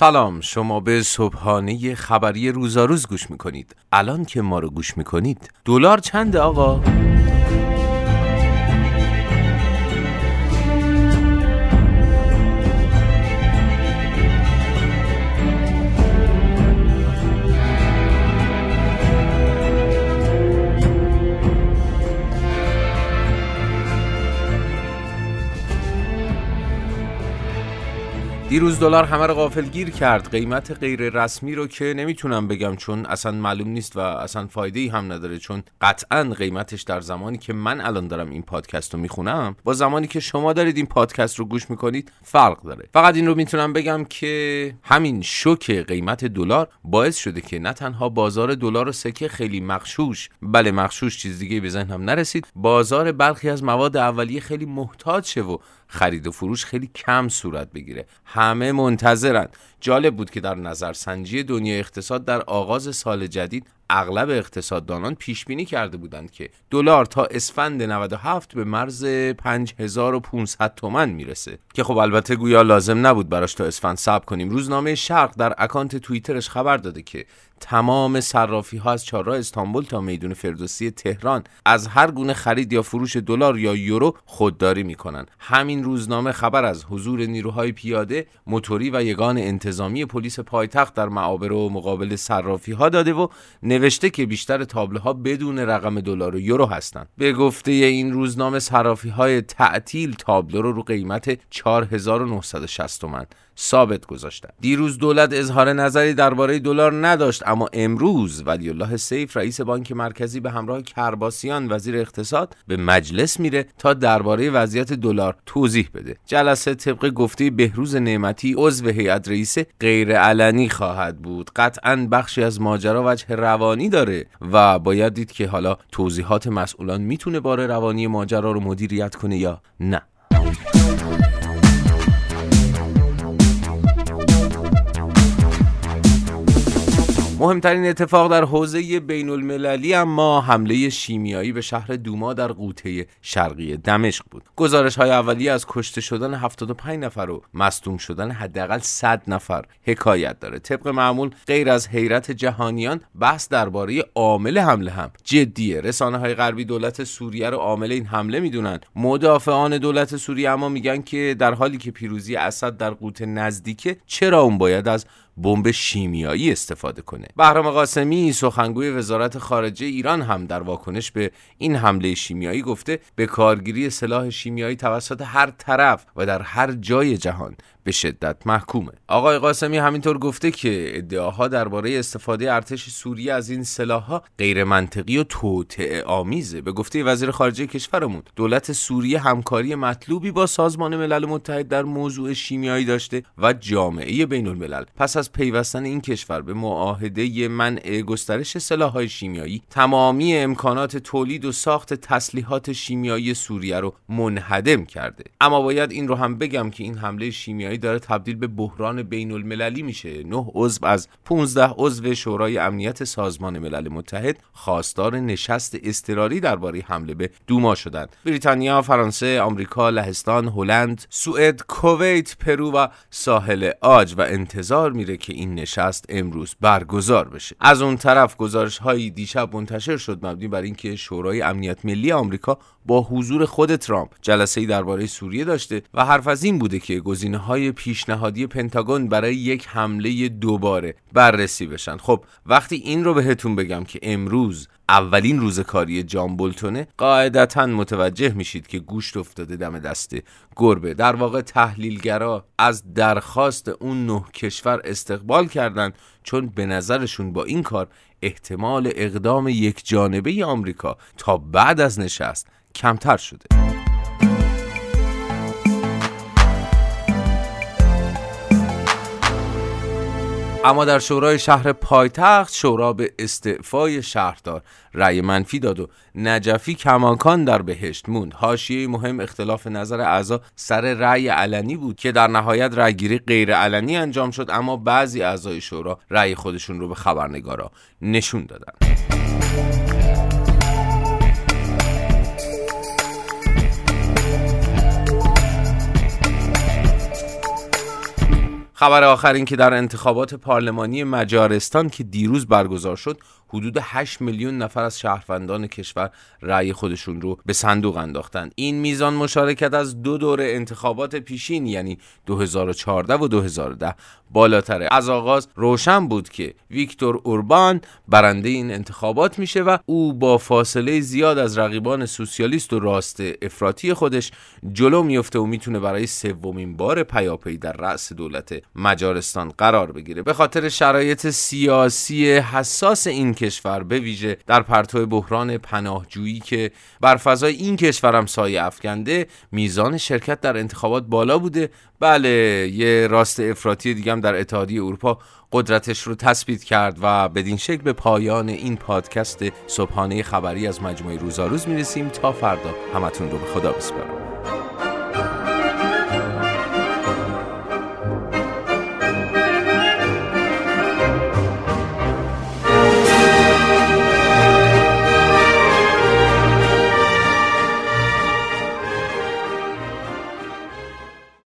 سلام شما به صبحانه خبری روزاروز گوش می‌کنید الان که ما رو گوش می‌کنید دلار چنده آقا؟ دیروز دلار همه رو غافل گیر کرد. قیمت غیر رسمی رو که نمی‌تونم بگم چون اصلا معلوم نیست و اصلا فایده ای هم نداره چون قطعا قیمتش در زمانی که من الان دارم این پادکست رو می‌خونم با زمانی که شما دارید این پادکست رو گوش می‌کنید فرق داره. فقط این رو می‌تونم بگم که همین شوک قیمت دلار باعث شده که نه تنها بازار دلار و سکه خیلی مخشوش بله مخشوش چیز دیگه به ذهنم نرسید بازار برخی از مواد اولیه خیلی محتاج شه و خرید و فروش خیلی کم صورت بگیره. همه منتظرن. جالب بود که در نظرسنجی دنیا اقتصاد در آغاز سال جدید اغلب اقتصاددانان پیش بینی کرده بودند که دلار تا اسفند 97 به مرز 5500 تومن می‌رسه. که خب البته گویا لازم نبود براش تا اسفند صبر کنیم. روزنامه شرق در اکانت توییترش خبر داده که تمام صرافی ها از چهارراه استانبول تا میدون فردوسی تهران از هر گونه خرید یا فروش دلار یا یورو خودداری می‌کنن. همین روزنامه خبر از حضور نیروهای پیاده موتوری و یگان انتظامی پلیس پایتخت در معابر و مقابل صرافی ها داده و نوشته که بیشتر تابلوها بدون رقم دلار و یورو هستند. به گفته این روزنامه صرافی های تعطیل تابلو رو رو قیمت 4960 تومن. ثابت گذاشتن. دیروز دولت اظهار نظری درباره دلار نداشت اما امروز ولی الله سیف رئیس بانک مرکزی به همراه کرباسیان وزیر اقتصاد به مجلس میره تا درباره وضعیت دلار توضیح بده. جلسه طبق گفته بهروز نعمتی عضو هیئت رئیس غیر علنی خواهد بود. قطعا بخشی از ماجرا وجه روانی داره و باید دید که حالا توضیحات مسئولان می‌تونه بار روانی ماجرا رو مدیریت کنه یا نه. مهمترین اتفاق در حوزه بین المللی اما حمله شیمیایی به شهر دوما در قوطه شرقی دمشق بود. گزارش های اولیه از کشته شدن 75 نفر و مصدوم شدن حداقل 100 نفر حکایت داره. طبق معمول غیر از حیرت جهانیان بحث درباره عامل حمله هم جدیه. رسانه های غربی دولت سوریه رو عامل این حمله می‌دونن. مدافعان دولت سوریه اما میگن که در حالی که پیروزی اسد در قوطه نزدیکه چرا اون باید از بمب شیمیایی استفاده کنه؟ بهرام قاسمی سخنگوی وزارت خارجه ایران هم در واکنش به این حمله شیمیایی گفته به کارگیری سلاح شیمیایی توسط هر طرف و در هر جای جهان به شدت محکومه. آقای قاسمی همینطور گفته که ادعاها درباره استفاده ارتش سوریه از این سلاحها غیر منطقی و توطئه آمیزه. به گفته وزیر خارجه کشورمون دولت سوریه همکاری مطلوبی با سازمان ملل متحد در موضوع شیمیایی داشته و جامعه بین الملل پس از پیوستن این کشور به معاهده منع گسترش سلاحهای شیمیایی تمامی امکانات تولید و ساخت تسلیحات شیمیایی سوریه رو منهدم کرده. اما باید این رو هم بگم که این حمله شیمیایی داره تبدیل به بحران بین المللی میشه. نه عضو از 15 عضو شورای امنیت سازمان ملل متحد خواستار نشست اضطراری درباره حمله به دوما شدند. بریتانیا فرانسه آمریکا لهستان هلند سوئد کویت پرو و ساحل آج و انتظار میره که این نشست امروز برگزار بشه. از اون طرف گزارش هایی دیشب منتشر شد مبنی بر اینکه شورای امنیت ملی آمریکا با حضور خود ترامپ جلسه ای درباره سوریه داشته و حرف از این بوده که گزینه های پیشنهادی پنتاگون برای یک حمله دوباره بررسی بشن. خب وقتی این رو بهتون بگم که امروز اولین روز کاری جان بولتونه قاعدتا متوجه میشید که گوشت افتاده دم دست گربه. در واقع تحلیلگرا از درخواست اون نه کشور استقبال کردند چون به نظرشون با این کار احتمال اقدام یک جانبه آمریکا تا بعد از نشست کمتر شده. اما در شورای شهر پایتخت شورا به استعفای شهردار رأی منفی داد و نجفی کماکان در بهشت موند. حاشیه مهم اختلاف نظر اعضا سر رأی علنی بود که در نهایت رأیگیری غیر علنی انجام شد اما بعضی اعضای شورا رأی خودشون رو به خبرنگارا نشون دادن. خبر آخر این که در انتخابات پارلمانی مجارستان که دیروز برگزار شد حدود 8 میلیون نفر از شهروندان کشور رأی خودشون رو به صندوق انداختن. این میزان مشارکت از دو دوره انتخابات پیشین یعنی 2014 و 2010 بالاتره. از آغاز روشن بود که ویکتور اوربان برنده این انتخابات میشه و او با فاصله زیاد از رقیبان سوسیالیست و راست افراطی خودش جلو میفته و می‌تونه برای سومین بار پیاپی در رأس دولت مجارستان قرار بگیره. به خاطر شرایط سیاسی حساس این کشور به ویژه در پرتو بحران پناهجویی که بر فضای این کشورم سایه افکنده میزان شرکت در انتخابات بالا بوده. بله یه راست افراطی دیگه هم در اتحادیه اروپا قدرتش رو تثبیت کرد و بدین شکل به پایان این پادکست صبحانه خبری از مجموعه روزاروز می‌رسیم. تا فردا همتون رو به خدا بسپارم.